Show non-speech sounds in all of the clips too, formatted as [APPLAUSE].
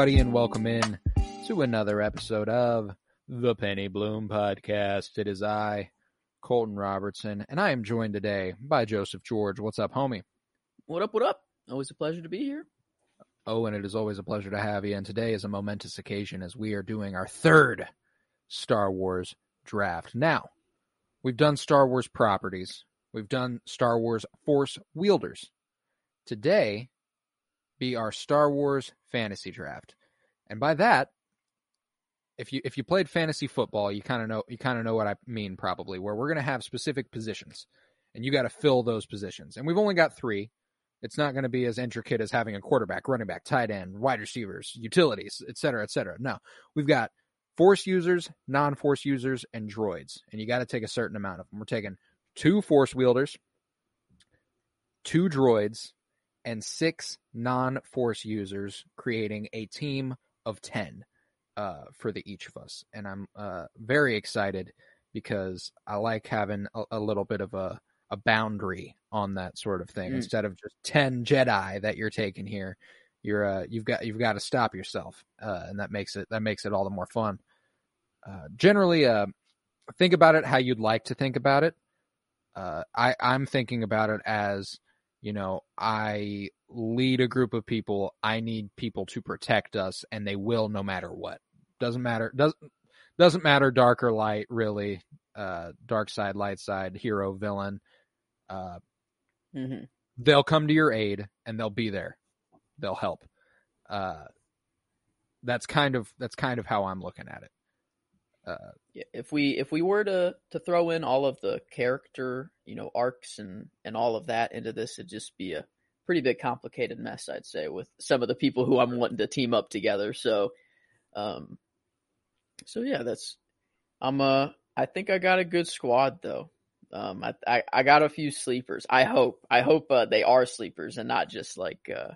Everybody, and welcome in to another episode of the Penny Bloom Podcast. It is I, Colton Robertson, and I am joined today by Joseph George. What's up, homie? What up, what up? Always a pleasure to be here. Oh, and it is always a pleasure to have you. And today is a momentous occasion as we are doing our third Star Wars draft. Now, we've done Star Wars properties, we've done Star Wars Force wielders. Today, be our Star Wars fantasy draft. And by that, if you if you played fantasy football, you kind of know you kind of know what I mean probably, where we're going to have specific positions and you got to fill those positions. And we've only got 3. It's not going to be as intricate as having a quarterback, running back, tight end, wide receivers, utilities, et cetera, et cetera. No, we've got force users, non force users, and droids. And you got to take a certain amount of them. We're taking two force wielders, two droids, and six non force users, creating a team of 10 uh, for the each of us. And I'm uh, very excited because I like having a, a little bit of a, a boundary on that sort of thing Mm. instead of just 10 Jedi that you're taking here. You're uh, you've got you've got to stop yourself, uh, and that makes it that makes it all the more fun. Uh, generally, uh, think about it how you'd like to think about it. Uh, I I'm thinking about it as you know I lead a group of people. I need people to protect us, and they will no matter what. Doesn't matter doesn't doesn't matter dark or light really. Uh, dark side, light side, hero, villain. Uh, Mm-hmm. they'll come to your aid and they'll be there. They'll help. Uh, that's kind of that's kind of how I'm looking at it. Uh, if we if we were to to throw in all of the character, you know, arcs and and all of that into this, it'd just be a pretty big complicated mess, I'd say, with some of the people who I'm wanting to team up together. So, um, so yeah, that's I'm uh I think I got a good squad though. Um, I I, I got a few sleepers. I hope I hope uh, they are sleepers and not just like uh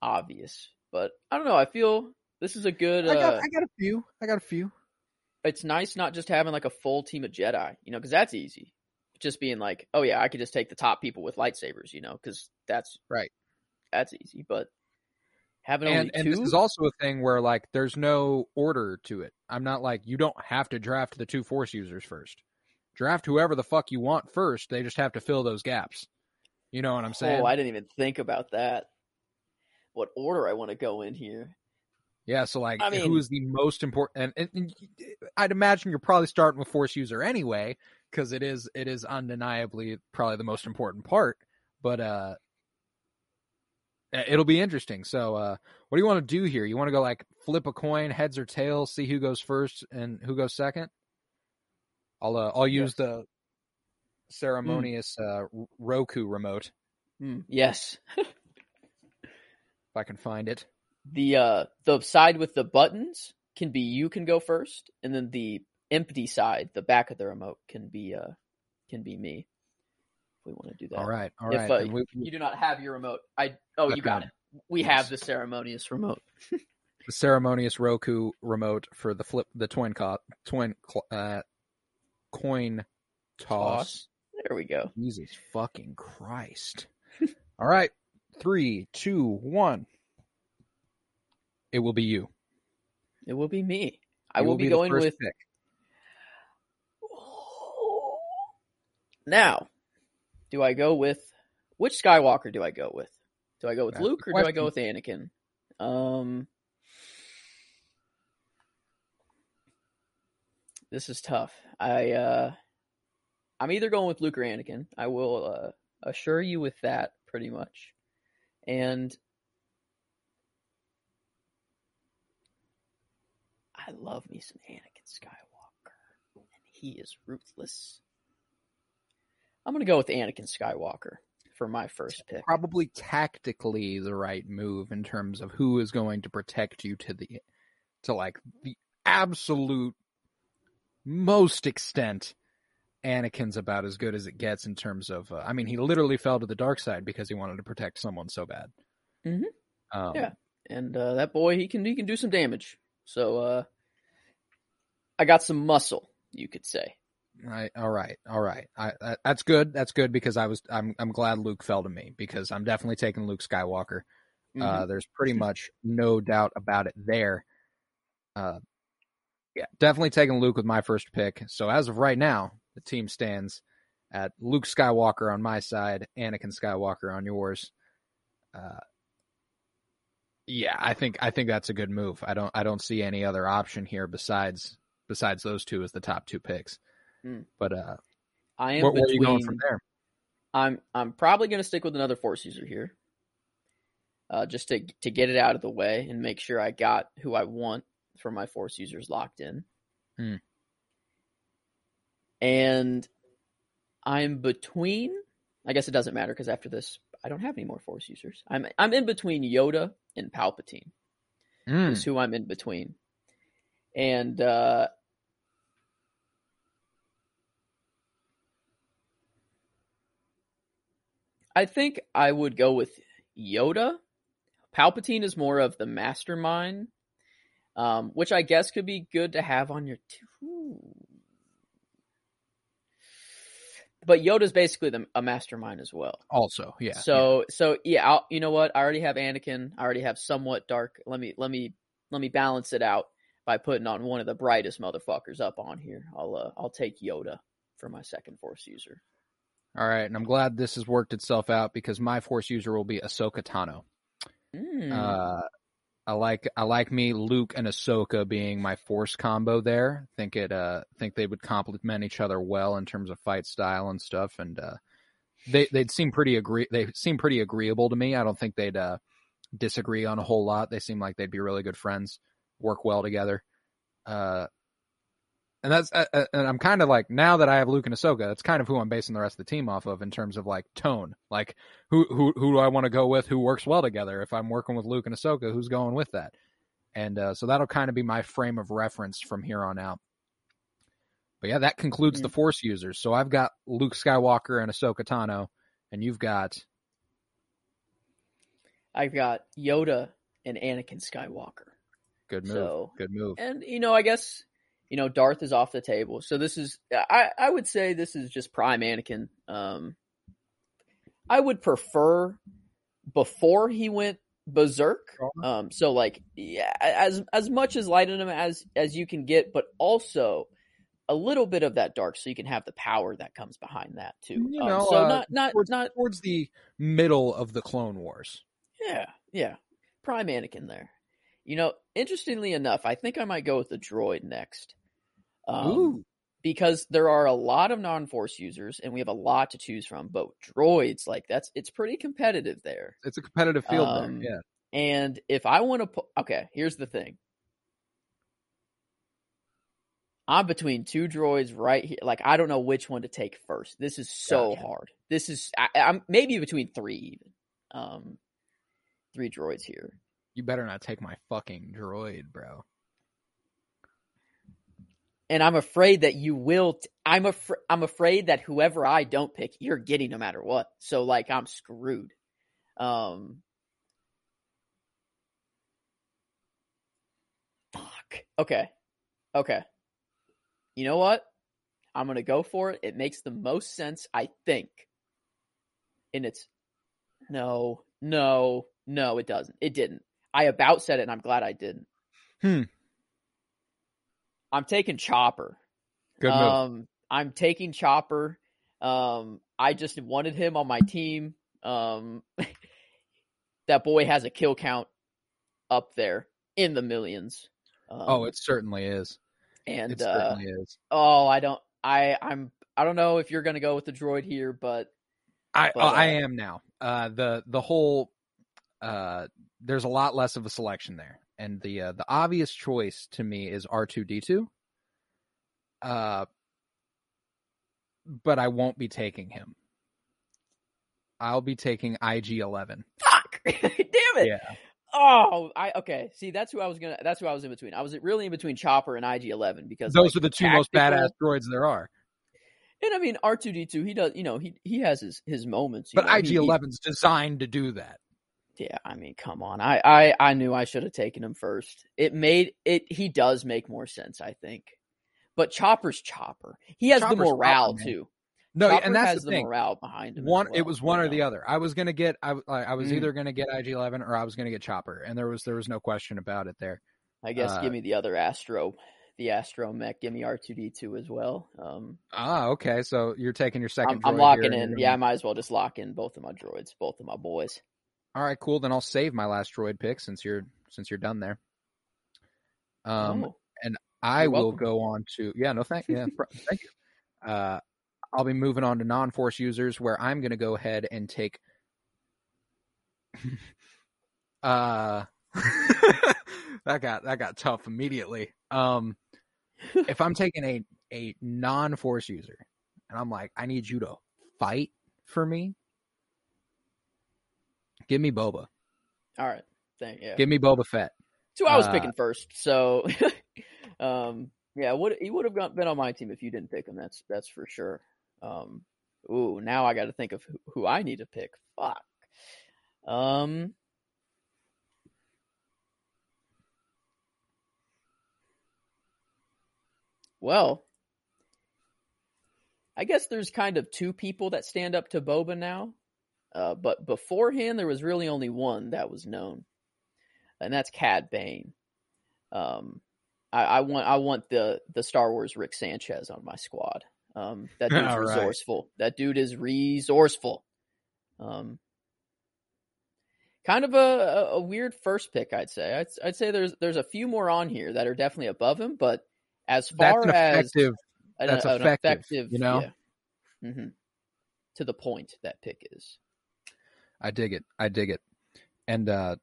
obvious. But I don't know. I feel this is a good. Uh, I got I got a few. I got a few. It's nice not just having like a full team of Jedi, you know, because that's easy. Just being like, oh yeah, I could just take the top people with lightsabers, you know, because that's Right. That's easy, but having And only and two, this is also a thing where like there's no order to it. I'm not like you don't have to draft the two force users first. Draft whoever the fuck you want first. They just have to fill those gaps. You know what I'm oh, saying? oh, I didn't even think about that. What order I want to go in here? Yeah, so like, I mean- who is the most important? And, and, and I'd imagine you're probably starting with force user anyway, because it is it is undeniably probably the most important part. But uh, it'll be interesting. So, uh, what do you want to do here? You want to go like flip a coin, heads or tails, see who goes first and who goes second? I'll uh, I'll use the ceremonious uh, Roku remote Hmm, yes, [LAUGHS] if I can find it. The uh the side with the buttons can be you can go first, and then the empty side, the back of the remote, can be uh can be me. If we want to do that. All right, all if right. uh, we- you do not have your remote, I oh you got got it. We have the ceremonious remote. [LAUGHS] the ceremonious Roku remote for the flip the twin co- twin uh, coin toss. There we go. Jesus fucking Christ! [LAUGHS] All right, three, two, one. It will be you. It will be me. I You will, be, the going with pick. [GASPS] now. Do I go with which Skywalker do I go with? Do I go with That's Luke or do I go with Anakin? Um, this is tough. I uh, I'm either going with Luke or Anakin. I will uh, assure you with that pretty much. And I love me some Anakin Skywalker. And he is ruthless. I'm gonna go with Anakin Skywalker for my first pick. Probably tactically the right move in terms of who is going to protect you to the to like the absolute most extent. Anakin's about as good as it gets in terms of. Uh, I mean, he literally fell to the dark side because he wanted to protect someone so bad. Mhm. Um, Yeah. And uh, that boy, he can he can do some damage. So uh, I got some muscle, you could say. Right. All right. All right. I, that, that's good. That's good because I was. I'm. I'm glad Luke fell to me because I'm definitely taking Luke Skywalker. Mhm. Uh, there's pretty much no doubt about it there. Uh, yeah, definitely taking Luke with my first pick. So as of right now, the team stands at Luke Skywalker on my side, Anakin Skywalker on yours. Uh, yeah, I think I think that's a good move. I don't I don't see any other option here besides besides those two as the top two picks. Hmm. But uh, I am where, where are you going from there? I'm I'm probably going to stick with another force user here, uh, just to to get it out of the way and make sure I got who I want for my force users locked in. Hmm. And I'm between. I guess it doesn't matter because after this, I don't have any more force users. I'm I'm in between Yoda and Palpatine. Mm, Is who I'm in between, and uh, I think I would go with Yoda. Palpatine is more of the mastermind, um, which I guess could be good to have on your. T- but Yoda's basically the, a mastermind as well. also, yeah. yeah. So so yeah, I'll, you know what? I already have Anakin. I already have somewhat dark. Let me let me let me balance it out by putting on one of the brightest motherfuckers up on here. I'll uh, I'll take Yoda for my second Force user. All right, and I'm glad this has worked itself out because my force user will be Ahsoka Tano. Mm. Uh, I like I like me Luke and Ahsoka being my force combo there. Think it uh think they would complement each other well in terms of fight style and stuff, and uh, they they'd seem pretty agree they seem pretty agreeable to me. I don't think they'd uh disagree on a whole lot. They seem like they'd be really good friends, work well together. Uh, and that's uh, uh, and I'm kind of like now that I have Luke and Ahsoka, that's kind of who I'm basing the rest of the team off of in terms of like tone. Like who who who do I want to go with? Who works well together? If I'm working with Luke and Ahsoka, who's going with that? And uh, so that'll kind of be my frame of reference from here on out. But yeah, that concludes the Force users. So I've got Luke Skywalker and Ahsoka Tano, and you've got I've got Yoda and Anakin Skywalker. Good move, So good move. and you know I guess you know Darth is off the table. So this is I I would say this is just prime Anakin. Um, I would prefer before he went berserk. Um, so like yeah, as as much as light in him as as you can get, but also a little bit of that dark, so you can have the power that comes behind that too. You Um, so uh, not not towards, not towards the middle of the Clone Wars. yeah yeah prime Anakin there. You know, interestingly enough, I think I might go with the droid next. Um, Ooh. because there are a lot of non-force users and we have a lot to choose from but droids like that's it's pretty competitive there It's a competitive field Um, there. Yeah. and if i want to put okay here's the thing i'm between two droids right here like i don't know which one to take first this is so Gotcha. hard this is I, i'm maybe between three even um three droids here You better not take my fucking droid, bro. and i'm afraid that you will t- i'm afraid i'm afraid that whoever i don't pick you're getting no matter what. So like i'm screwed. Um fuck. Okay. Okay. You know what? I'm gonna go for it. It makes the most sense i think. And it's no no no it doesn't. It didn't i about said it and i'm glad i didn't Hmm. i'm taking chopper Good move. um, I'm taking Chopper. Um, I just wanted him on my team. Um, [LAUGHS] that boy has a kill count up there in the millions. Um, oh, it certainly is. and It uh, certainly is. oh, I don't, I, I'm, I don't know if you're gonna go with the droid here, but I but, oh, I uh, am now. Uh, the the whole uh, there's a lot less of a selection there, and the uh, the obvious choice to me is R two D two. Uh, but I won't be taking him. I'll be taking IG11. Fuck! [LAUGHS] Damn it! Yeah. Oh, I okay. See, that's who I was gonna. That's who I was in between. I was really in between Chopper and IG Eleven because Those like, are the two most badass droids there are. And I mean, R two D two. He does. You know, he he has his his moments. But he- IG11's designed to do that. Yeah, I mean, come on. I I I knew I should have taken him first. It made it. He does make more sense, I think. But Chopper's Chopper. He has Chopper's the morale Chopper, too. No, Chopper and that's has the the, morale behind him. One, well, it was one or the other. I was gonna get, I, I I was Mm. either gonna get IG11 or I was gonna get Chopper, and there was there was no question about it there. I guess uh, give me the other Astro, the Astro mech. Give me R two D two as well. Um, Ah, okay. So you're taking your 2nd I'm, I'm locking in. Yeah, I might as well just lock in both of my droids, both of my boys. All right, cool. Then I'll save my last droid pick since you're since you're done there. Um, oh, I will welcome. go on to yeah, no thank yeah, [LAUGHS] thank you. Uh, I'll be moving on to non-force users where I'm going to go ahead and take. [LAUGHS] uh, [LAUGHS] that got that got tough immediately. Um, if I'm taking a a non-force user, and I'm like, I need you to fight for me. Give me Boba. all right. Thank yeah. Give me Boba Fett. Who I was uh, picking first. So, [LAUGHS] um, yeah, would he would have been on my team if you didn't pick him. That's that's for sure. Um, ooh, now I got to think of who, who I need to pick. Fuck. Um. Well, I guess there's kind of two people that stand up to Boba now. Uh, but beforehand, there was really only one that was known, and that's Cad Bane. Um, I, I want I want the the Star Wars Rick Sanchez on my squad. Um, that dude's [LAUGHS] All right. resourceful. That dude is resourceful. Um, kind of a, a, weird first pick, I'd say. I'd, I'd say there's there's a few more on here that are definitely above him, but as far That's as effective. an, that's an effective, effective, you know? yeah. hmm to the point that pick is. I dig it. I dig it. And uh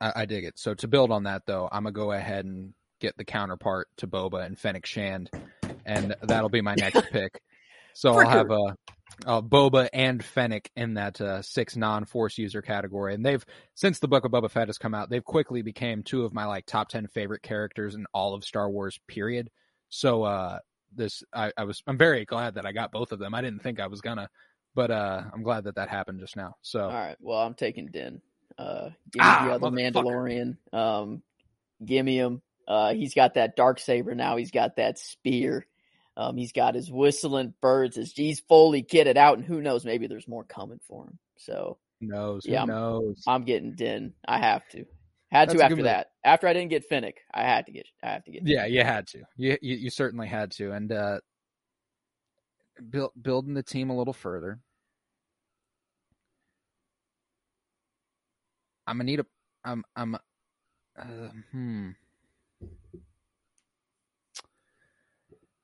I, I dig it. So to build on that though, I'm gonna go ahead and get the counterpart to Boba and Fennec Shand, and that'll be my [LAUGHS] next pick. So For I'll have a, a Boba and Fennec in that uh, six non-force user category, and they've since the book of Boba Fett has come out, they've quickly became two of my like top ten favorite characters in all of Star Wars. Period. So uh, this I, I was I'm very glad that I got both of them. I didn't think I was gonna, but uh, I'm glad that that happened just now. So All right. Well, I'm taking Din. Uh, give me Ah, the other. Mandalorian. Um, give me him. Uh, he's got that dark saber now. He's got that spear. Um, he's got his whistling birds. His he's fully kitted out, and who knows? Maybe there's more coming for him. So who knows? Yeah, Who I'm- knows? I'm getting Din. I have to. Had That's to after that. After I didn't get Fennec, I had to get. I have to get. Yeah, you had to. You you, you certainly had to, and uh, build, building the team a little further. I'm gonna need a. I'm I'm. Uh, hmm.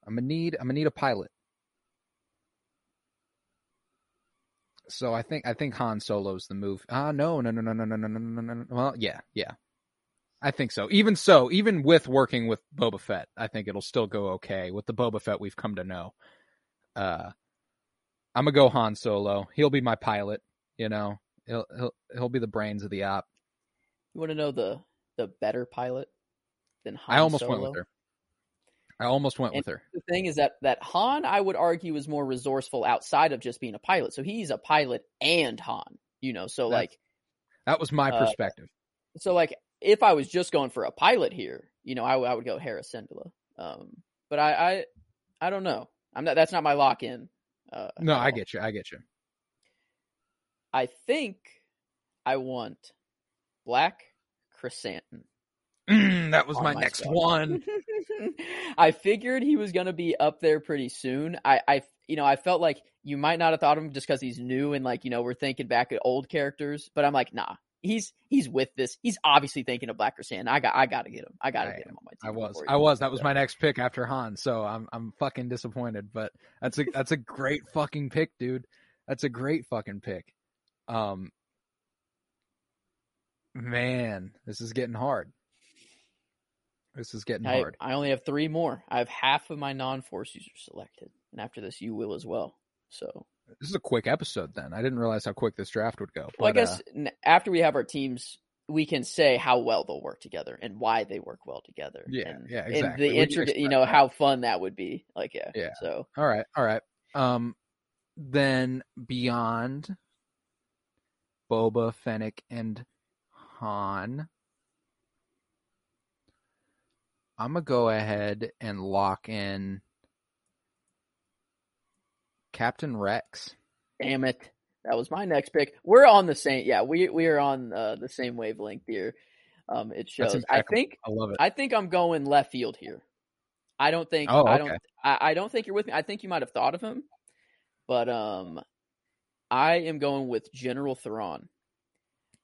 I'm gonna need. I'm gonna need a pilot. So I think I think Han Solo's the move. Ah, no, no, no, no, no, no, no, no, no, no, no. Well, yeah, yeah. I think so. Even so, even with working with Boba Fett, I think it'll still go okay with the Boba Fett we've come to know. Uh, I'm gonna go Han Solo. He'll be my pilot. You know, he'll he'll he'll be the brains of the op. You want to know the the better pilot than Han I almost Solo? went with her. I almost went And- with her. the thing is that that Han, I would argue, is more resourceful outside of just being a pilot. So he's a pilot and Han, you know. So That's- like, That was my uh, perspective. so like, if I was just going for a pilot here, you know, I, I would go Hera Syndulla. Um, but I, I, I don't know. I'm not. That's not my lock in. Uh, No, I get you. I get you. I think I want Black Krrsantan. Mm, that was my, my next one. [LAUGHS] I figured he was going to be up there pretty soon. I, I, you know, I felt like you might not have thought of him just because he's new and like, you know, we're thinking back at old characters. But I'm like, nah, he's he's with this. He's obviously thinking of Black Sand. I got, I got to get him. I got to get him on my team. I was. I was. That was my next pick after Han. So I'm I'm fucking disappointed, but that's a that's a great fucking pick, dude. That's a great fucking pick. Um man, this is getting hard. This is getting I, hard. I only have three more. I have half of my non-force users selected. and after this, you will as well. So, This is a quick episode. Then I didn't realize how quick this draft would go. well, I but, uh, guess after we have our teams, we can say how well they'll work together and why they work well together. Yeah, and, yeah, And exactly. the We can you know, that. how fun that would be. Like, yeah, Yeah. So, All right, all right. Um, then beyond Boba, Fennec, and Han, I'm gonna go ahead and lock in Captain Rex. damn it, that was my next pick. We're on the same. Yeah, we we are on uh, the same wavelength here. Um, it shows. I think I love it. I think I'm going left field here. I don't think Oh, I don't. I, I don't think you're with me. I think you might have thought of him, but um, I am going with General Thrawn.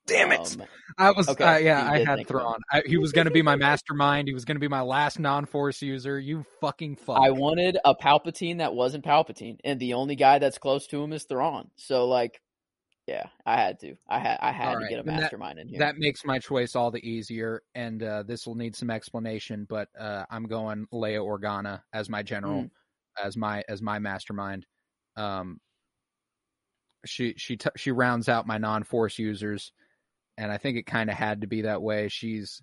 Damn it! Um, I was, okay, uh, yeah, I had think. Thrawn. I, he was gonna be my mastermind. He was gonna be my last non-force user. You fucking fuck. I wanted a Palpatine that wasn't Palpatine, and the only guy that's close to him is Thrawn. So like, yeah, I had to. I had I had All to right, get a and that- mastermind in here. That makes my choice all the easier, and uh, this will need some explanation. But uh, I'm going Leia Organa as my general, Mm. as my as my mastermind. Um, she she t- she rounds out my non force users, and I think it kind of had to be that way. She's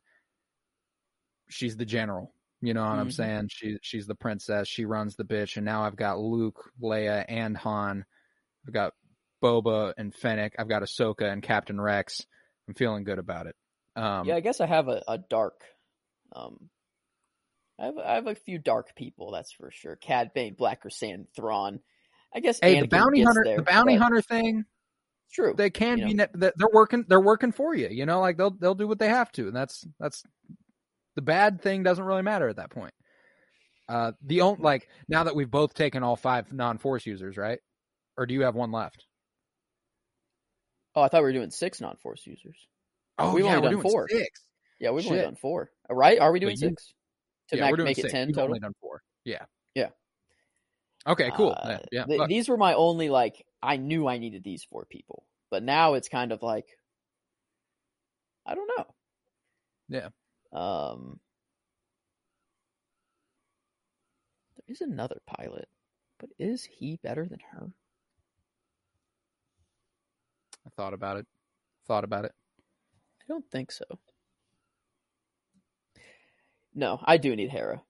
she's the general. You know what I'm Mhm. saying? She she's the princess. She runs the bitch, and now I've got Luke, Leia, and Han. I've got Boba and Fennec. I've got Ahsoka and Captain Rex. I'm feeling good about it. Um, yeah, I guess I have a, a dark. Um, I have I have a few dark people. That's for sure. Cad Bane, Black Sand, Thrawn. I guess hey, the bounty hunter, there, the bounty but hunter thing, it's True. they can you be. know. They're working. They're working for you. You know, like they'll they'll do what they have to, and that's that's the bad thing doesn't really matter at that point. Uh, the only like now that we've both taken all five non-force users, right? Or do you have one left? oh, I thought we were doing six non-force users. Oh, We've yeah, only done four. Six. Yeah, we've only Shit. done four. Right? Are we doing you- six to yeah, make, we're doing make it ten You've total? only done four. Yeah. Yeah. Okay. Cool. Uh, yeah. yeah, th- these were my only like. I knew I needed these four people, but now it's kind of like. I don't know. Yeah. Um. There is another pilot, but is he better than her? I thought about it. Thought about it. I don't think so. No, I do need Hera.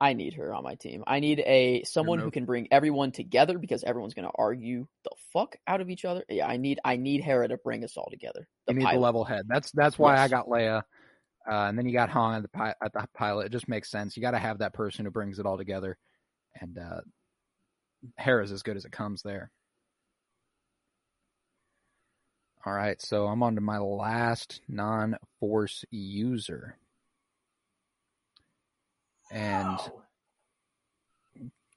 I need her on my team. I need a someone who can bring everyone together because everyone's going to argue the fuck out of each other. Yeah, I need I need Hera to bring us all together. The you need pilot. the level head. That's that's why I got Leia, uh, and then you got Han at the pi- at the pilot. It just makes sense. You got to have that person who brings it all together, and uh, Hera's as good as it comes there. All right, so I'm on to my last non-force user, and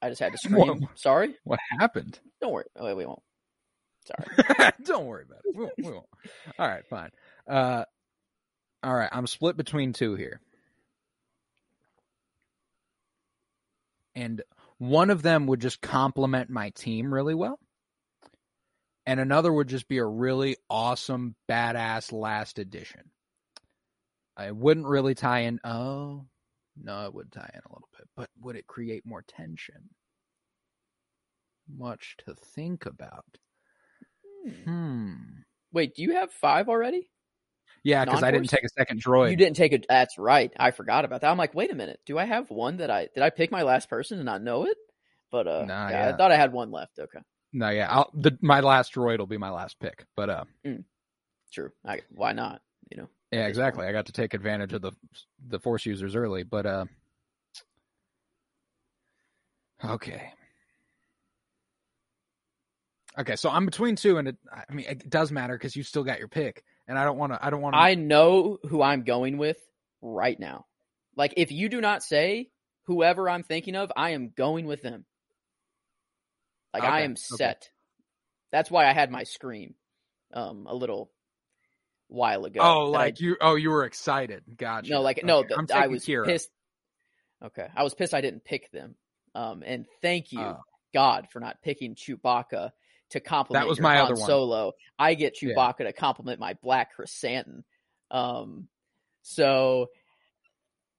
I just had to scream. Sorry. what happened? Don't worry. Oh, wait, we won't. Sorry. [LAUGHS] Don't worry about it. We won't, we won't. All right, fine. Uh, all right, I'm split between two here. And one of them would just complement my team really well. And another would just be a really awesome, badass last edition. I wouldn't really tie in. Oh, no, it would tie in a little bit. But would it create more tension? Much to think about. Hmm. Hmm. Wait, do you have five already? Yeah, because I didn't take a second droid. You didn't take it. That's right. I forgot about that. I'm like, wait a minute. Do I have one that I did I pick my last person and not know it? But uh, Nah, yeah, yeah. I thought I had one left. Okay, No, yeah, I'll, the, my last droid will be my last pick. But uh, true. I, why not? You know. Yeah, exactly. I got to take advantage of the the force users early. But uh, okay, okay. So I'm between two, and it, I mean, it does matter because you still got your pick, and I don't want to. I don't want to. I know who I'm going with right now. Like, if you do not say whoever I'm thinking of, I am going with them. Like, I Okay, am okay. set. That's why I had my scream, um, a little while ago. Oh, that I- like you? Oh, you were excited. Gotcha. no, like no, the, I was Qi'ra. pissed. Okay, I was pissed I didn't pick them. Um, and thank you, Oh. God, for not picking Chewbacca to complement That was my other one. Solo. I get Yeah. Chewbacca to complement my Black Krrsantan. Um, so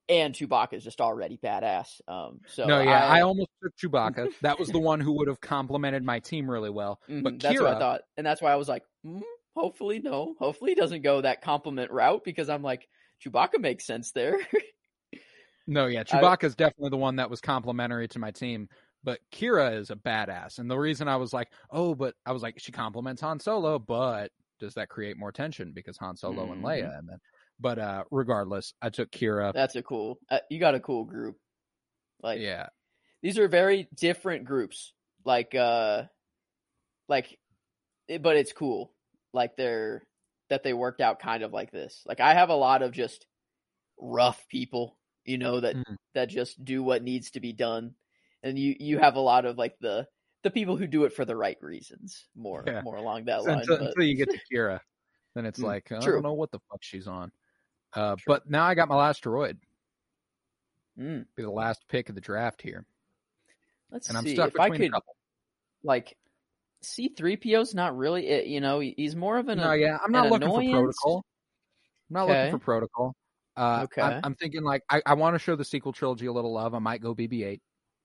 and Chewbacca is just already badass. Um, so no, yeah, I, I, almost took Chewbacca. that was the [LAUGHS] one who would have complemented my team really well. mhm, But that's what I thought, and that's why I was like, mm, hopefully no, hopefully he doesn't go that complement route because I'm like Chewbacca makes sense there. [LAUGHS] No, yeah, I- Chewbacca is definitely the one that was complementary to my team. But Qi'ra is a badass, and the reason I was like, oh, but I was like, she complements Han Solo, but does that create more tension because Han Solo and Mhm. Leia? And then, but uh, regardless, I took Qi'ra. that's a cool. Uh, you got a cool group. Like yeah, these are very different groups. Like uh, like, it- but it's cool. Like they're that they worked out kind of like this. Like I have a lot of just rough people, you know, that Mhm. that just do what needs to be done, and you you have a lot of like the the people who do it for the right reasons, more Yeah. more along that line. until, but- until you get to Qi'ra, then it's Mm, like I true. don't know what the fuck she's on. Uh, but now I got my last droid. Mm, Be the last pick of the draft here, let's and I'm see stuck if I could a couple. like. C three PO's not really it. You know, he's more of an No, yeah, I'm not looking annoyance? for protocol. I'm not Okay. looking for protocol. Uh, Okay. I'm, I'm thinking like I, I want to show the sequel trilogy a little love. I might go BB-8.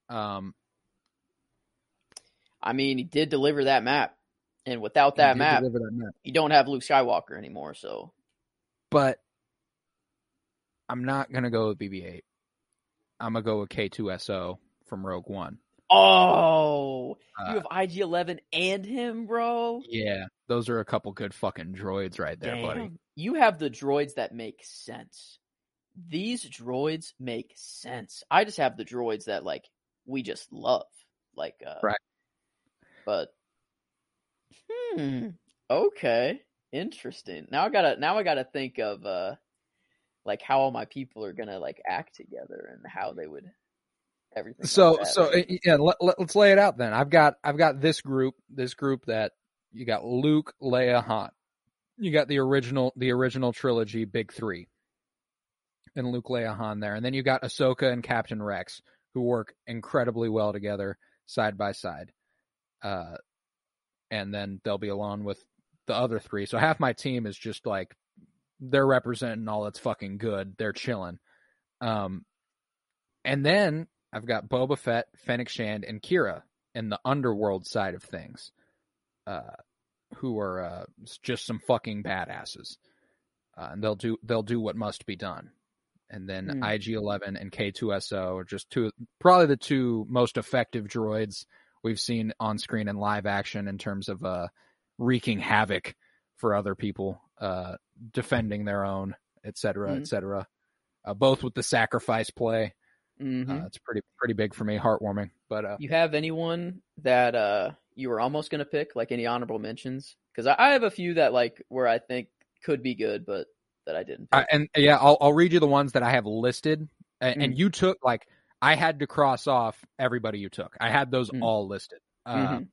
Um, I mean, he did deliver that map, and without that map, that map. you don't have Luke Skywalker anymore. So but I'm not gonna go with BB-8. I'm gonna go with K2SO from Rogue One. Oh, Uh, you have IG Eleven and him, bro. Yeah, those are a couple good fucking droids right there, buddy. You have the droids that make sense. These droids make sense. I just have the droids that like we just love. Like uh Right. But hmm. Okay. Interesting. Now I gotta now I gotta think of uh like how all my people are gonna like act together and how they would everything. So that. so yeah, let, us lay it out then. I've got I've got this group, this group that you got Luke, Leia, Han. You got the original the original trilogy, big three, and Luke, Leia, Han there, and then you got Ahsoka and Captain Rex, who work incredibly well together side by side. Uh, and then they'll be along with the other three. So half my team is just like they're representing all that's fucking good. They're chilling. Um, and then I've got Boba Fett, Fennec Shand, and Qi'ra in the underworld side of things, uh, who are uh, just some fucking badasses, uh, and they'll do they'll do what must be done. And then Hmm. IG Eleven and K two SO are just two probably the two most effective droids we've seen on screen in live action in terms of uh, wreaking havoc for other people, uh, defending their own, et cetera, Mhm. et cetera. Uh, both with the sacrifice play. Mhm. Uh, it's pretty pretty big for me, heartwarming. But uh, You have anyone that uh you were almost gonna pick, like any honorable mentions? Because I, I have a few that like where I think could be good, but that I didn't. I, and yeah, I'll I'll read you the ones that I have listed, and, Mm. and you took like I had to cross off everybody you took. I had those Mm. all listed. Uh, Mhm.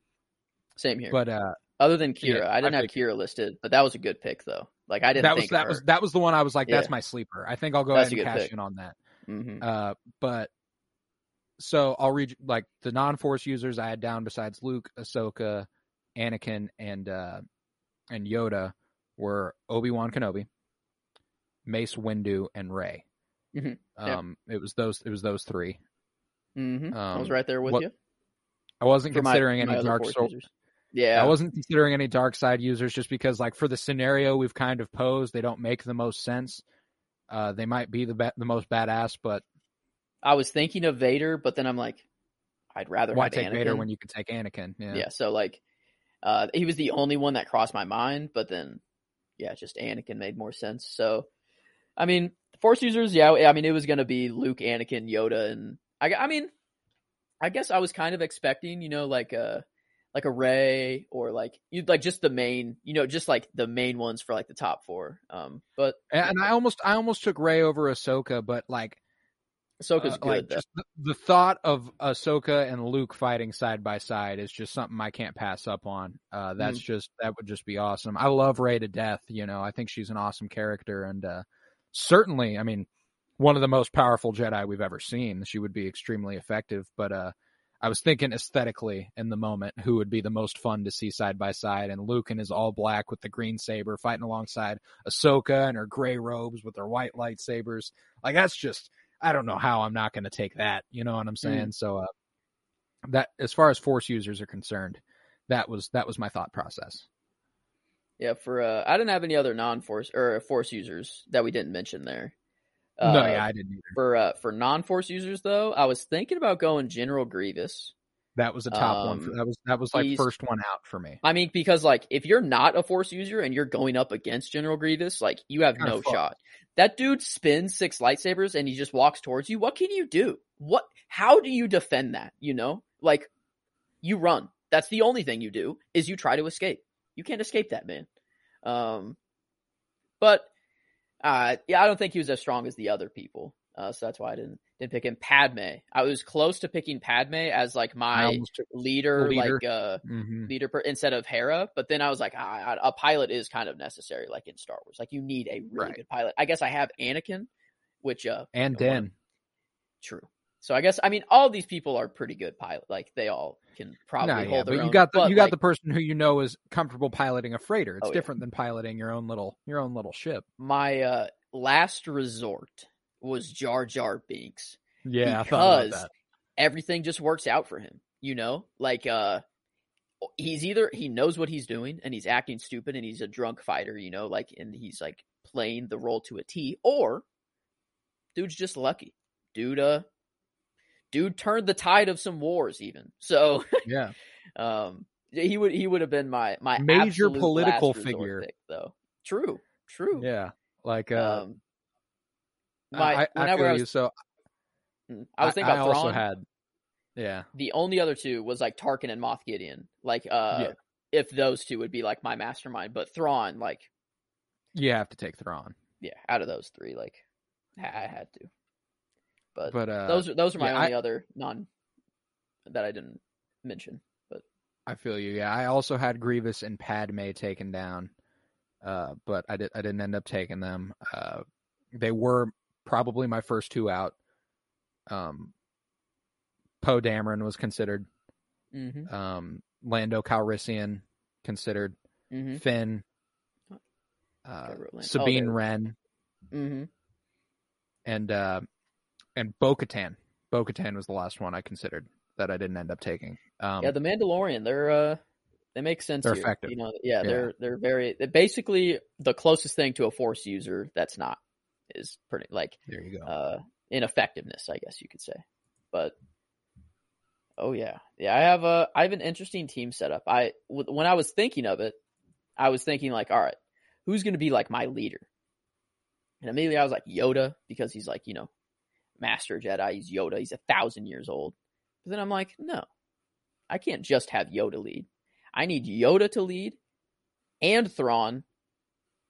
Same here. But uh, Other than Qi'ra, yeah, I didn't I have Qi'ra listed, but that was a good pick though. Like I didn't that was that her. was that was the one I was like, that's Yeah. my sleeper. I think I'll go That's ahead and cash pick. in on that. Mhm. Uh, but so I'll read like the non-force users I had down besides Luke, Ahsoka, Anakin, and uh, and Yoda were Obi Wan Kenobi, Mace Windu, and Rey. Mhm. Yeah. Um, it was those it was those three. Mhm. I was Um, right there with what- you. I wasn't For considering my any other dark soul. Yeah. I wasn't considering any dark side users just because, like, for the scenario we've kind of posed, they don't make the most sense. Uh, they might be the ba- the most badass, but I was thinking of Vader, but then I'm like, I'd rather why have take Anakin. Vader when you could take Anakin? yeah. Yeah. so like uh he was the only one that crossed my mind but then yeah just anakin made more sense so i mean force users yeah i mean it was gonna be luke anakin yoda and i, I mean i guess i was kind of expecting you know like a like a Rey or like you like just the main you know just like the main ones for like the top four um but And, I almost I almost took Rey over Ahsoka, but like, Ahsoka's uh, good like just the, the thought of Ahsoka and Luke fighting side by side is just something I can't pass up on. Uh, that's Mm-hmm. just that would just be awesome. I love Rey to death. You know, I think she's an awesome character, and uh, certainly, I mean, one of the most powerful Jedi we've ever seen. She would be extremely effective, but uh, I was thinking aesthetically in the moment who would be the most fun to see side by side, and Luke in his all black with the green saber fighting alongside Ahsoka and her gray robes with her white lightsabers. Like that's just I don't know how I'm not going to take that. You know what I'm Mm. saying? So uh, that as far as force users are concerned, that was that was my thought process. Yeah, for uh, I didn't have any other non-force or force users that we didn't mention there. No, Uh, yeah, I didn't either. For uh, for non-force users though, I was thinking about going General Grievous. That was a top one. For, um, that was that was like first one out for me. I mean, because like if you're not a force user and you're going up against General Grievous, like you have Kinda no fucked. shot. That dude spins six lightsabers and he just walks towards you. What can you do? What? How do you defend that? You know, like you run. That's the only thing you do is you try to escape. You can't escape that man. Um, but uh, yeah, I don't think he was as strong as the other people. Uh, so that's why I didn't didn't pick him. Padme. I was close to picking Padme as like my leader, leader. like uh mhm. leader per, instead of Hera. But then I was like, ah, a pilot is kind of necessary, like in Star Wars. Like you need a really Right. good pilot. I guess I have Anakin, which uh, And you know, one- Din. true. So I guess I mean all these people are pretty good pilot. Like they all can probably hold yeah, their but you own, got the but, you got like, the person who you know is comfortable piloting a freighter. It's Oh, yeah. different than piloting your own little your own little ship. my uh, last resort was Jar Jar Binks. Yeah, Because- everything just works out for him. You know, like uh he's either he knows what he's doing and he's acting stupid and he's a drunk fighter, you know, like and he's like playing the role to a T, or dude's just lucky. Dude uh dude turned the tide of some wars even. So Yeah, [LAUGHS] um he would he would have been my my Major political figure. pick, though. True. True. yeah. Like uh, Um my I, I whenever feel I you. was, So mm, I was thinking I about also Thrawn. had. Yeah, the only other two was like Tarkin and Moff Gideon. Like, uh, Yeah. if those two would be like my mastermind, but Thrawn, like, you have to take Thrawn. yeah, out of those three, like, I had to. But, But uh, those are those are my yeah, only I- other non that I didn't mention. But I feel you. Yeah, I also had Grievous and Padme taken down, uh, but I did. I didn't end up taking them. Uh, they were probably my first two out. Um, Poe Dameron was considered. mm-hmm, Um, Lando Calrissian considered. mm-hmm, Finn. Uh, I wrote Lan- oh, Sabine there. Wren mm-hmm. and and Bo-Katan. Bo-Katan was the last one I considered that I didn't end up taking. Um, yeah, the Mandalorian, they're uh, they make sense. They're here. effective. You know, yeah, Yeah. they're they're very they're basically the closest thing to a Force user that's not is pretty like there you go. uh ineffectiveness i guess you could say but oh yeah yeah i have a i have an interesting team setup i w- when i was thinking of it i was thinking like all right who's going to be like my leader and immediately i was like yoda because he's like you know master jedi he's yoda he's a thousand years old but then i'm like no i can't just have yoda lead i need yoda to lead and thrawn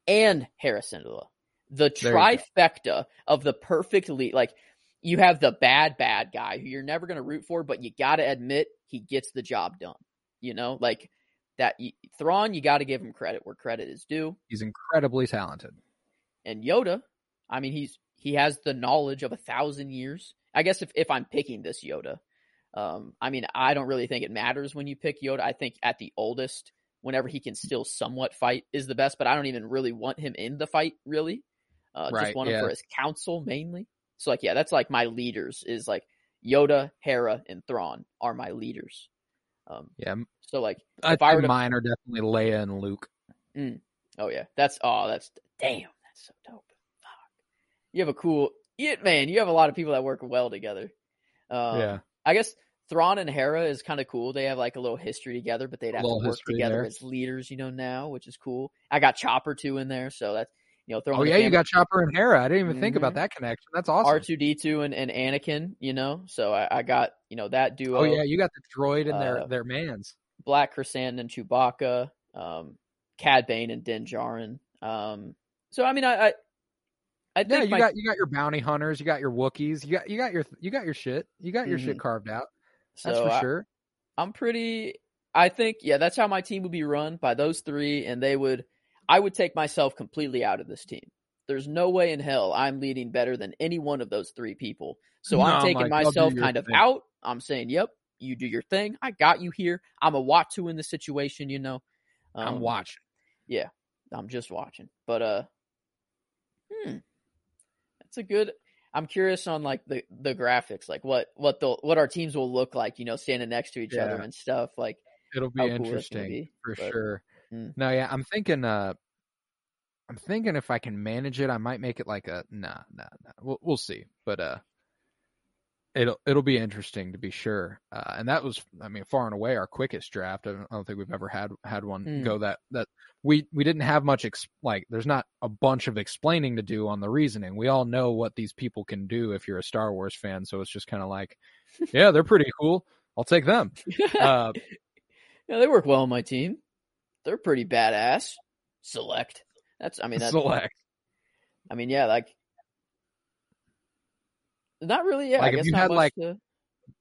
and Syndulla the There you go. trifecta of the perfect lead. Like you have the bad bad guy who you're never going to root for, but you got to admit he gets the job done. You know, like that. Thrawn, you got to give him credit where credit is due. He's incredibly talented. And Yoda, I mean, he's he has the knowledge of a thousand years. I guess if if I'm picking this Yoda, um, I mean, I don't really think it matters when you pick Yoda. I think at the oldest, whenever he can still somewhat fight, is the best. But I don't even really want him in the fight, really. Uh, Right, just want him for his counsel mainly. So like, yeah, that's like my leaders is like Yoda, Hera, and Thrawn are my leaders. Um, Yeah, so like, I If I were to- mine are definitely Leia and Luke. oh yeah, that's oh that's damn, that's so dope. You have a cool, yeah, man. You have a lot of people that work well together. Um, yeah, I guess Thrawn and Hera is kind of cool. They have like a little history together, but they'd have to work together as leaders, you know, now, which is cool. I got Chopper too in there, so that's you know, throwing Oh yeah, you got Chopper and Hera. I didn't even think Mhm. about that connection. That's awesome. R two D two and and Anakin, you know. So I, I got you know that duo. oh yeah, you got the droid and Uh, their their mans. Black Krrsantan and Chewbacca, um, Cad Bane and Din Djarin. Um, so I mean, I, I, I think Yeah, you my- got you got your bounty hunters, you got your Wookiees, you got you got your you got your shit, you got your shit Mhm. carved out. so That's for I- sure. I'm pretty. I think yeah, that's how my team would be run by those three, and they would. I would take myself completely out of this team. There's no way in hell I'm leading better than any one of those three people. So I'm taking Mike, I'll do myself kind of out. I'm saying, yep, you do your thing. I got you here. I'm a Uatu in the situation, you know. I'm watching. Yeah, I'm just watching. But uh That's a good I'm curious on like the the graphics, like what what the what our teams will look like, you know, standing next to each Yeah. other and stuff. Like It'll be how cool interesting be, for but- sure. Mm. No, yeah, I'm thinking. Uh, I'm thinking if I can manage it, I might make it like a nah, nah, nah. We'll we'll see, but uh, it'll it'll be interesting to be sure. Uh, and that was, I mean, far and away our quickest draft. I don't, I don't think we've ever had had one Mm. go that that we we didn't have much ex- like. There's not a bunch of explaining to do on the reasoning. We all know what these people can do if you're a Star Wars fan, so it's just kind of like, [LAUGHS] yeah, they're pretty cool. I'll take them. Uh, [LAUGHS] yeah, they work well on my team. They're pretty badass. Select. That's I mean that's select. I mean yeah, like not really. Yeah, Like, I if guess you had, like, to-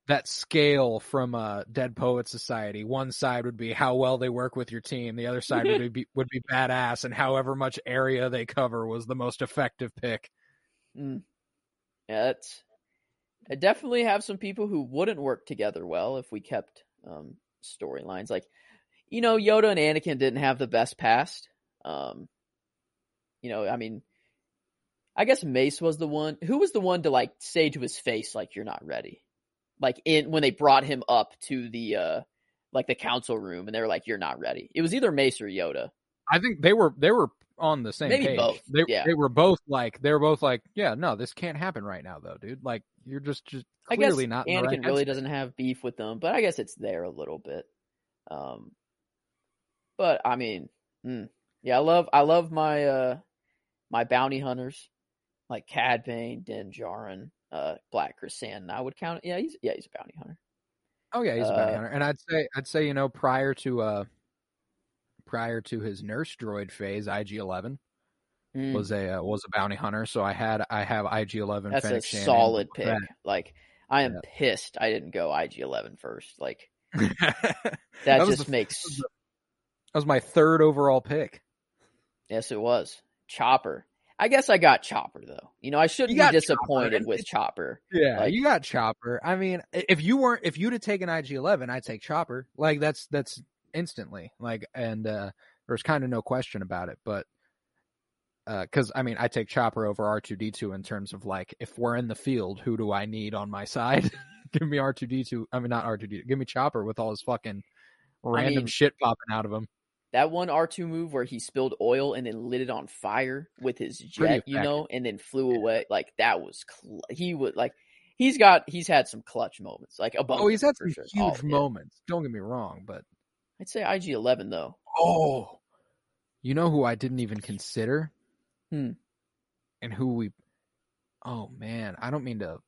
that scale from uh, Dead Poet Society. One side would be how well they work with your team. The other side would [LAUGHS] be would be badass, and however much area they cover was the most effective pick. Mm. Yeah, that's. I definitely have some people who wouldn't work together well if we kept um, storylines. Like, you know, Yoda and Anakin didn't have the best past. Um, you know, I mean, I guess Mace was the one. Who was the one to like say to his face, like, "You're not ready"? Like in when they brought him up to the uh, like the council room, and they were like, "You're not ready." It was either Mace or Yoda. I think they were they were on the same Maybe page. both, They yeah. they were both like they were both like, yeah, no, this can't happen right now, though, dude. Like you're just just I guess clearly not. Anakin right really headspace. doesn't have beef with them, but I guess it's there a little bit. Um, but I mean, mm, yeah, I love I love my uh my bounty hunters like Cad Bane, Din Djarin, uh, Black Krrsantan. I would count. Yeah, he's yeah he's a bounty hunter. Oh yeah, he's a bounty Uh, hunter, and I'd say I'd say you know prior to uh prior to his nurse droid phase, IG Eleven Mm, was a uh, was a bounty hunter. So I had I have IG Eleven. that's a Shannon, solid pick. Like I am Yeah. pissed I didn't go IG 11 first. Like [LAUGHS] that, That just the- makes that was my third overall pick. yes it was Chopper. I guess I got Chopper though. You know I shouldn't be got Chopper, disappointed with it's- Chopper. Yeah, Like- you got Chopper. I mean, if you weren't, if you'd have taken IG Eleven, I'd take Chopper. Like that's that's instantly. Like, and uh there's kind of no question about it. But because I mean, I take Chopper over R two D two in terms of like, if we're in the field, who do I need on my [LAUGHS] side? give me R two D two. I mean, not R two D. Give me Chopper with all his fucking random mean- shit popping out of him. That one R2 move where he spilled oil and then lit it on fire with his jet, you know, and then flew away. Like that was cl- he would like he's got he's had some clutch moments. Like above. Oh, he's had some sure. huge Oh, moments. Don't get me wrong, but I'd say IG 11 though. Oh, you know who I didn't even consider, Hmm. and who we. Oh man, I don't mean to.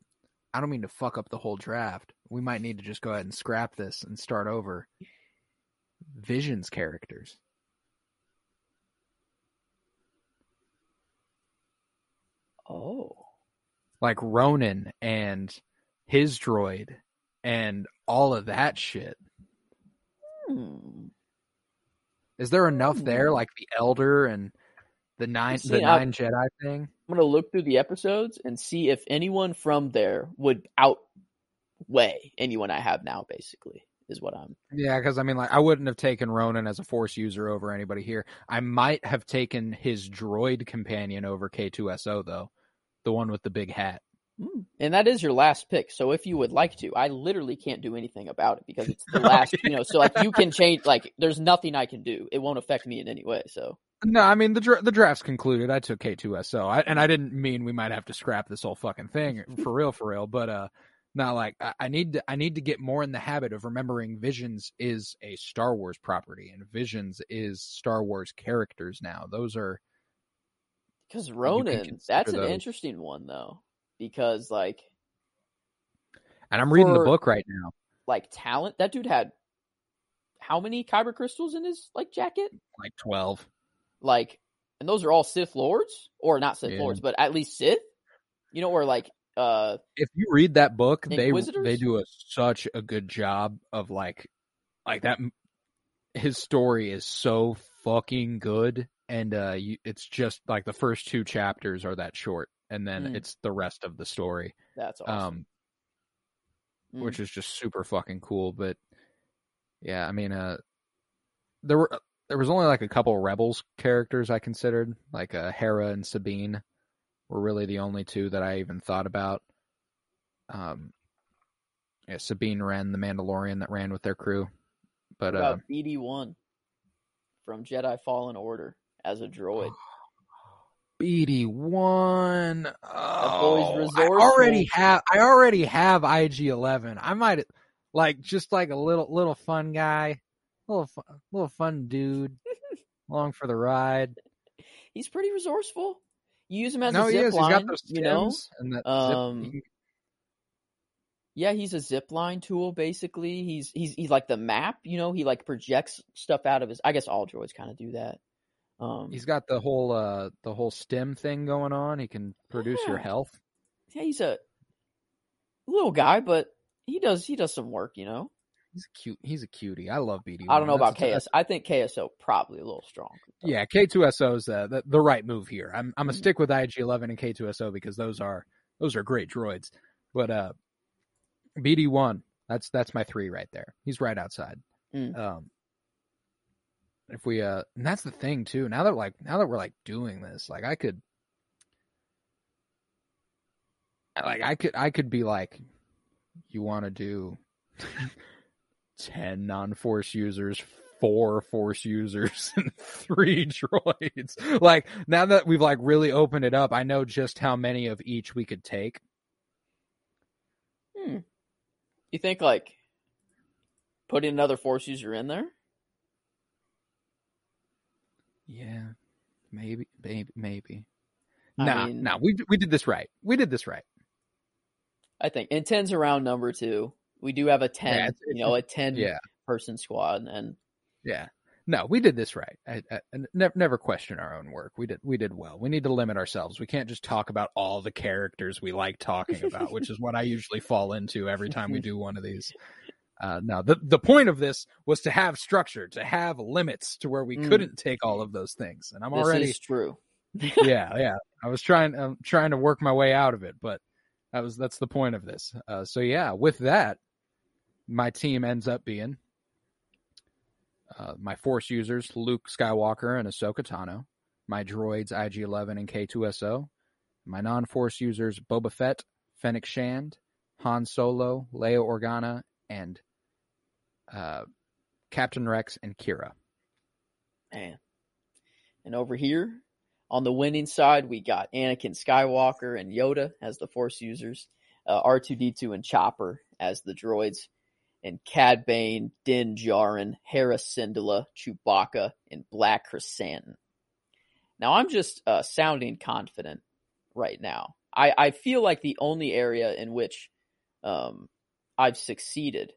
I don't mean to fuck up the whole draft. We might need to just go ahead and scrap this and start over. Visions characters. Oh. like Ronin and his droid and all of that shit. Hmm. Is there enough there, Hmm. like the Elder and the nine, See, the I- nine Jedi thing? I'm gonna look through the episodes and see if anyone from there would outweigh anyone I have now. Basically, is what I'm. Yeah, because I mean, like, I wouldn't have taken Ronin as a Force user over anybody here. I might have taken his droid companion over K2SO though, the one with the big hat. Hmm. And that is your last pick. So if you would like to, I literally can't do anything about it because it's the [LAUGHS] last. you know, so like you can change. Like there's nothing I can do. It won't affect me in any way. So No, I mean the dra- the draft's concluded. I took K2SO, I, and I didn't mean we might have to scrap this whole fucking thing for real, for real. But uh, not like I, I need to. I need to get more in the habit of remembering Visions is a Star Wars property, and Visions is Star Wars characters now. Those are because Ronin, that's an those. interesting one though, because like and I'm reading the book right now. like talent, that dude had how many kyber crystals in his like jacket? Like twelve. Like, and those are all Sith lords, or not Sith Yeah. lords, but at least Sith. You know, or like uh if you read that book, they they do a, such a good job of like like that. His story is so fucking good, and uh, you, it's just like the first two chapters are that short, and then Mm. it's the rest of the story, that's awesome. um, Mm. which is just super fucking cool. But yeah, I mean, uh, there were there was only like a couple rebels characters I considered, like uh, Hera and Sabine. Were really the only two that I even thought about. Um, yeah, Sabine Wren, the Mandalorian that ran with their crew, but What uh, about BD one from Jedi Fallen Order as a droid? BD one. Oh, I already have. I already have IG eleven. I might like just like a little little fun guy, little fun, little fun dude, [LAUGHS] along for the ride. He's pretty resourceful. You use him as no, a zip line, you know. and that Um, zip. Yeah, he's a zip line tool basically. He's he's he's like the map, you know. He like projects stuff out of his. I guess all droids kind of do that. Um, He's got the whole uh the whole stem thing going on. He can produce your health. yeah, he's a little guy, but he does he does some work, you know. He's a cute. He's a cutie. I love BD. I don't know about That's- KS. I think KSO probably a little strong. Yeah, K2SO is uh, the, the right move here. I'm I'm gonna Mhm. stick with IG11 and K2SO because those are those are great droids. But uh, BD1, that's that's my three right there. He's right outside. Mm. Um, if we uh, and that's the thing too. Now that like now that we're like doing this, like I could, like I could I could be like, you want to do ten non-force users, four force users, [LAUGHS] and three droids. [LAUGHS] Like now that we've like really opened it up, I know just how many of each we could take. Hmm. You think like putting another force user in there? Yeah, maybe, maybe, maybe. I Nah, mean- nah, we we did this right. We did this right. I think. And 10's a round number too. We do have a 10, it's- you know, a 10 Yeah, person squad and yeah. No, we did this right. I, I, never never question our own work. We did we did well. We need to limit ourselves. We can't just talk about all the characters we like talking about, which is what I usually fall into every time we do one of these. Uh, no, the the point of this was to have structure, to have limits, to where we Mm. couldn't take all of those things. And I'm this already is true. [LAUGHS] yeah, yeah. I was trying, I'm trying to work my way out of it, but that was that's the point of this. Uh, so yeah, with that, my team ends up being uh, my Force users: Luke Skywalker and Ahsoka Tano. My droids: IG-11 and K2SO. My non-Force users: Boba Fett, Fennec Shand, Han Solo, Leia Organa, and uh, Captain Rex and Qi'ra. Man. And over here on the winning side, we got Anakin Skywalker and Yoda as the Force users, uh, R2D2 and Chopper as the droids, and Cad Bane, Din Djarin, Hera Syndulla, Chewbacca, and Black Krrsantan. Now I'm just uh, sounding confident right now. I, I feel like the only area in which um, I've succeeded,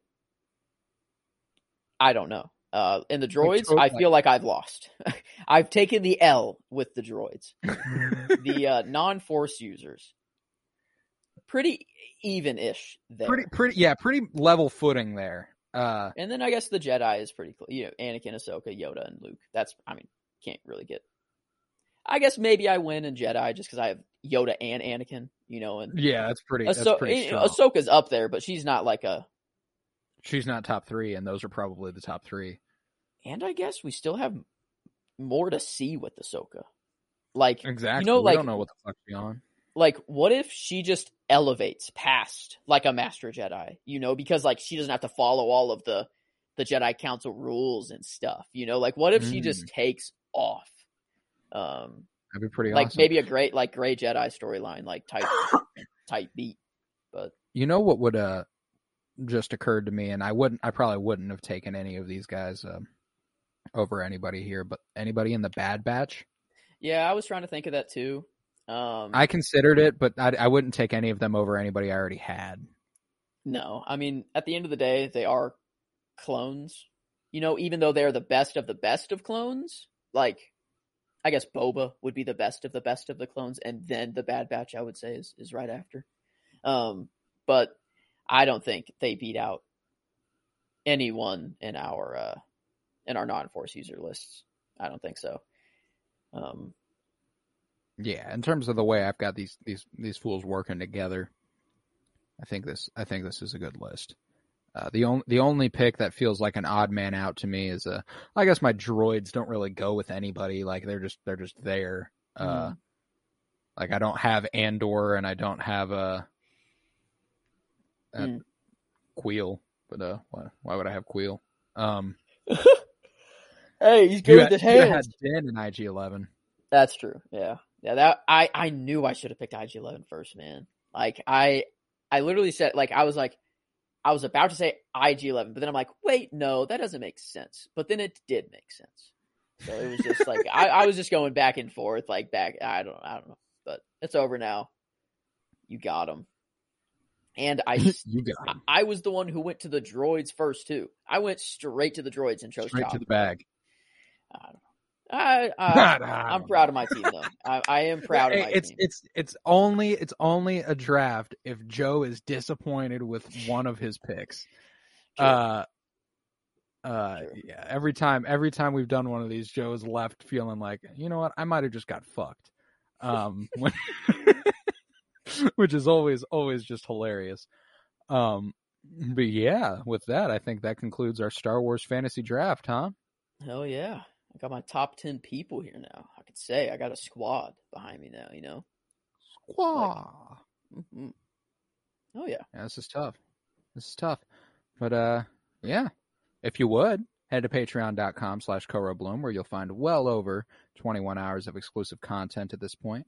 I don't know. Uh, in the droids, I totally- feel like I've lost. [LAUGHS] I've taken the L with the droids. [LAUGHS] the uh, non-force users, pretty even-ish there. pretty, pretty, yeah, pretty level footing there. Uh, And then I guess the Jedi is pretty close. You know, Anakin, Ahsoka, Yoda, and Luke. That's, I mean, can't really get. I guess maybe I win in Jedi just because I have Yoda and Anakin. You know, and yeah, that's pretty. That's pretty strong. Ahsoka's up there, but she's not like a. She's not top three, and those are probably the top three. And I guess we still have more to see with Ahsoka. Like, Exactly. know, we like- don't know what the fuck's beyond. Like what if she just elevates past like a master jedi you know because like she doesn't have to follow all of the the jedi council rules and stuff you know? Like what if she just takes off? Um That'd be pretty like awesome. maybe a great like gray jedi storyline like type type beat but you know what would uh just occurred to me, and I wouldn't, I probably wouldn't have taken any of these guys um, over anybody here, but anybody in the Bad Batch, yeah i was trying to think of that too um I considered it, but I, I wouldn't take any of them over anybody I already had. No, I mean, at the end of the day, they are clones. You know, even though they're the best of the best of clones, like, I guess Boba would be the best of the best of the clones, and then the Bad Batch, I would say, is, is right after. Um, but I don't think they beat out anyone in our uh, in our non-force user lists. I don't think so. Um, Yeah, in terms of the way I've got these these these fools working together, I think this I think this is a good list. Uh, the only the only pick that feels like an odd man out to me is uh, I guess my droids don't really go with anybody. Like they're just they're just there. Uh, Like I don't have Andor and I don't have a, a Hmm. Kuiil, but uh, why, why would I have Kuiil? Um, [LAUGHS] hey, he's you good had, with his you had. Din in IG Eleven. That's true. Yeah. Yeah, that I I knew I should have picked IG 11 first, man. Like I I literally said like I was like I was about to say IG 11, but then I'm like, "Wait, no, that doesn't make sense." But then it did make sense. So it was just like I, I was just going back and forth like back I don't I don't know. But it's over now. You got him. And I [LAUGHS] you got I, him. I was the one who went to the droids first too. I went straight to the droids and chose straight to the bag. I don't know. I, [LAUGHS] I, God, I I'm don't proud of my team though. [LAUGHS] I, I am proud of my it's team. it's it's only it's only a draft if Joe is disappointed with one of his picks. True. Uh uh True. yeah, every time every time we've done one of these Joe's left feeling like, you know what, I might have just got fucked. Um [LAUGHS] when- which is always always just hilarious. Um but yeah, with that I think that concludes our Star Wars fantasy draft, huh? Hell yeah. I got my top 10 people here now. I could say I got a squad behind me now, you know? Squaw. hmm Oh, yeah. Yeah, this is tough. This is tough. But uh yeah. If you would, head to patreon.com slash Bloom where you'll find well over 21 hours of exclusive content at this point.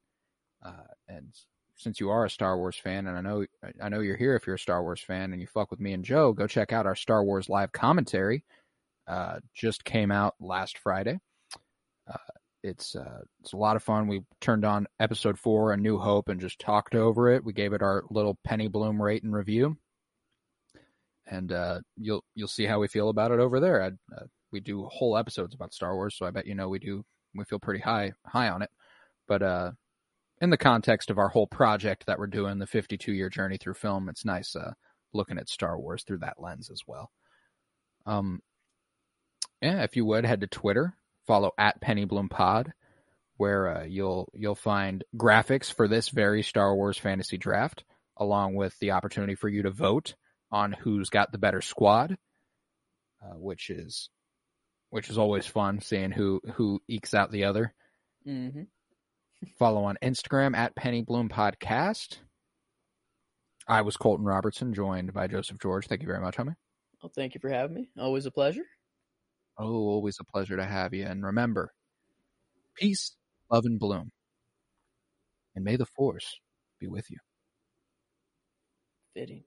Uh, and since you are a Star Wars fan, and I know I know you're here if you're a Star Wars fan and you fuck with me and Joe, go check out our Star Wars live commentary. Uh, just came out last Friday. Uh, it's uh, it's a lot of fun. We turned on episode four, A New Hope, and just talked over it. We gave it our little Penny Bloom rate and review, and uh, you'll you'll see how we feel about it over there. I, uh, we do whole episodes about Star Wars, so I bet you know we do. We feel pretty high high on it, but uh, in the context of our whole project that we're doing, the 52 year journey through film, it's nice uh, looking at Star Wars through that lens as well. Um, yeah, if you would head to Twitter, follow at Penny Bloom Pod, where uh, you'll you'll find graphics for this very Star Wars fantasy draft, along with the opportunity for you to vote on who's got the better squad, uh, which is which is always fun seeing who who ekes out the other. hmm Follow on Instagram at Penny Bloom Podcast. I was Colton Robertson, joined by Joseph George. Thank you very much, homie. Well, thank you for having me. Always a pleasure. Oh, always a pleasure to have you. And remember, peace, love, and bloom. And may the force be with you. Fitting.